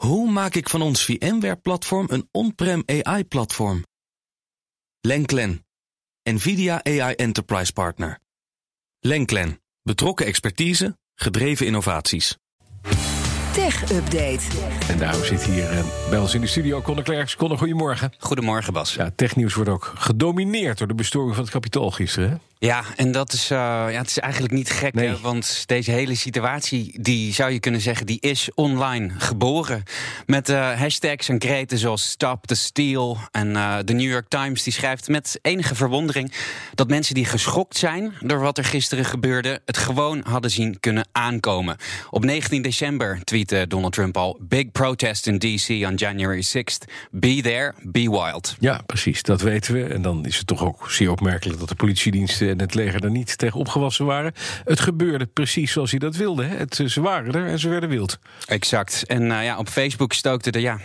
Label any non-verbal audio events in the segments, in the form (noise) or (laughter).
Hoe maak ik van ons VMware-platform een on-prem AI-platform? Lenklen, NVIDIA AI Enterprise Partner. Lenklen, betrokken expertise, gedreven innovaties. Tech Update. En daarom zit hier uh, bij ons in de studio Conor Klerks. Conor, goedemorgen. Goedemorgen, Bas. Ja, technieuws wordt ook gedomineerd door de bestorming van het kapitool gisteren. Hè? Ja, en dat is, uh, ja, het is eigenlijk niet gek, Nee. hè, want deze hele situatie, die zou je kunnen zeggen, die is online geboren. Met eh, hashtags en kreten zoals Stop the Steal. En eh, de New York Times die schrijft met enige verwondering dat mensen die geschokt zijn door wat er gisteren gebeurde, het gewoon hadden zien kunnen aankomen. Op 19 december tweette Donald Trump al: Big protest in DC on January 6th. Be there, be wild. Ja, precies, dat weten we. En dan is het toch ook zeer opmerkelijk dat de politiediensten en het leger er niet tegen opgewassen waren. Het gebeurde precies zoals hij dat wilde. Hè? Het, ze waren er en ze werden wild. Exact. En eh, ja, op Facebook stookte er, ja,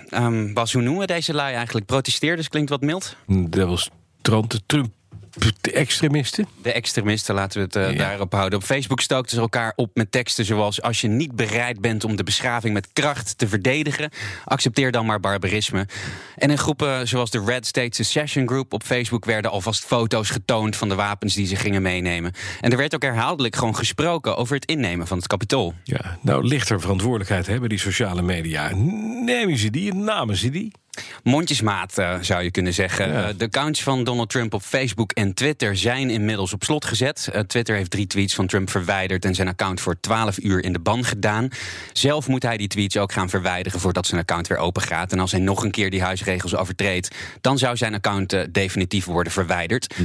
Bas, hoe noemen we deze lui eigenlijk? Protesteerders klinkt wat mild. Dat was Trump de extremisten. De extremisten, laten we het eh, Ja. daarop houden. Op Facebook stookten ze elkaar op met teksten zoals... als je niet bereid bent om de beschaving met kracht te verdedigen... accepteer dan maar barbarisme. En in groepen zoals de Red State Secession Group op Facebook... werden alvast foto's getoond van de wapens die ze gingen meenemen. En er werd ook herhaaldelijk gewoon gesproken over het innemen van het kapitool. Ja, nou ligt er verantwoordelijkheid bij die sociale media. Nemen ze die en namen ze die? Mondjesmaat eh, zou je kunnen zeggen. Ja. Eh, de accounts van Donald Trump op Facebook en Twitter zijn inmiddels op slot gezet. Eh, Twitter heeft drie tweets van Trump verwijderd en zijn account voor 12 uur in de ban gedaan. Zelf moet hij die tweets ook gaan verwijderen voordat zijn account weer open gaat. En als hij nog een keer die huisregels overtreedt, dan zou zijn account definitief worden verwijderd.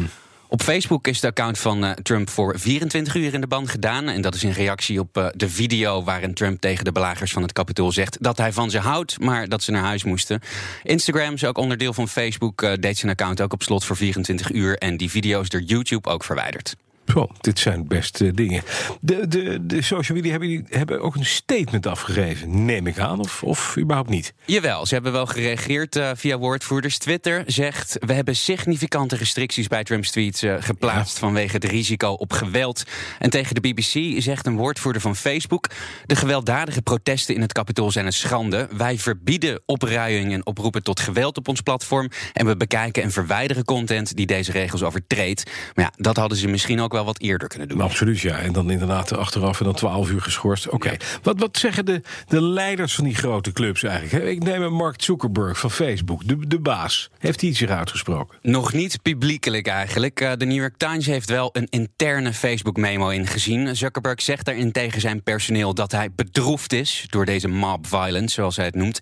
Op Facebook is de account van eh, Trump voor 24 uur in de ban gedaan. En dat is in reactie op eh, de video waarin Trump tegen de belagers van het Capitool zegt dat hij van ze houdt, maar dat ze naar huis moesten. Instagram is ook onderdeel van Facebook, eh, deed zijn account ook op slot voor 24 uur. En die video is door YouTube ook verwijderd. Zo, dit zijn best eh, dingen. De, de, de social media hebben, hebben ook een statement afgegeven, neem ik aan, of, of überhaupt niet? Jawel, ze hebben wel gereageerd eh, via woordvoerders. Twitter zegt: We hebben significante restricties bij Trump's tweets eh, geplaatst vanwege het risico op geweld. En tegen de BBC zegt een woordvoerder van Facebook: De gewelddadige protesten in het kapitool zijn een schande. Wij verbieden opruiing en oproepen tot geweld op ons platform. En we bekijken en verwijderen content die deze regels overtreedt. Maar ja, dat hadden ze misschien ook wel wat eerder kunnen doen. Absoluut, ja. En dan inderdaad achteraf en dan 12 uur geschorst. Oké. Wat, wat zeggen de, de leiders van die grote clubs eigenlijk? Ik neem een Mark Zuckerberg van Facebook, de, de baas. Heeft hij zich uitgesproken? Nog niet publiekelijk eigenlijk. Eh, De New York Times heeft wel een interne Facebook-memo ingezien. Zuckerberg zegt daarin tegen zijn personeel dat hij bedroefd is door deze mob violence, zoals hij het noemt.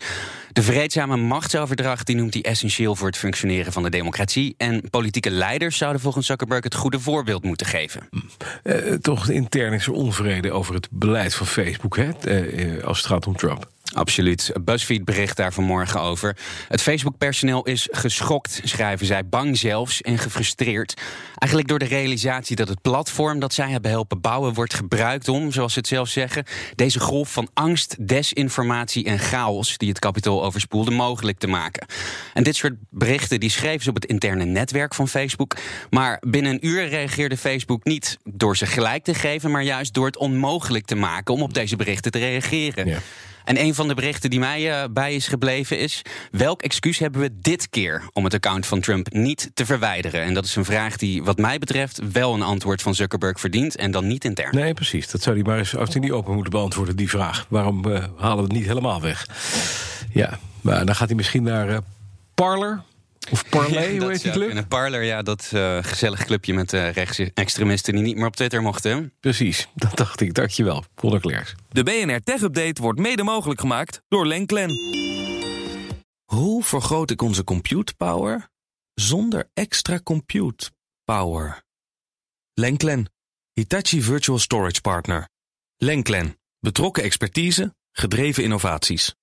De vreedzame machtsoverdracht die noemt hij essentieel voor het functioneren van de democratie. En politieke leiders zouden volgens Zuckerberg het goede voorbeeld moeten geven. Eh, toch intern is er onvrede over het beleid van Facebook, hè? eh, als het gaat om Trump. Absoluut. BuzzFeed bericht daar vanmorgen over. Het Facebook-personeel is geschokt, schrijven zij, bang zelfs en gefrustreerd. Eigenlijk door de realisatie dat het platform dat zij hebben helpen bouwen wordt gebruikt om, zoals ze het zelf zeggen, deze golf van angst, desinformatie en chaos die het kapitool overspoelde mogelijk te maken. En dit soort berichten die schreven ze op het interne netwerk van Facebook. Maar binnen een uur reageerde Facebook niet door ze gelijk te geven, maar juist door het onmogelijk te maken om op deze berichten te reageren. Ja. En een van de berichten die mij eh, bij is gebleven is: welk excuus hebben we dit keer om het account van Trump niet te verwijderen? En dat is een vraag die, wat mij betreft, wel een antwoord van Zuckerberg verdient en dan niet intern. Nee, precies. Dat zou hij maar eens als hij niet open moeten beantwoorden, die vraag. Waarom eh, halen we het niet helemaal weg? Ja, maar dan gaat hij misschien naar eh, Parler of Parley, (laughs) hoe heet die club? In een parlor, ja, dat eh, gezellig clubje met eh rechtsextremisten die niet meer op Twitter mochten. Precies, (laughs) dat dacht ik. Dankjewel, Conor Klerks. De BNR Tech Update wordt mede mogelijk gemaakt door Lenklen. Hoe vergroot ik onze compute power zonder extra compute power? Lenklen, Hitachi Virtual Storage Partner. Lenklen, betrokken expertise, gedreven innovaties.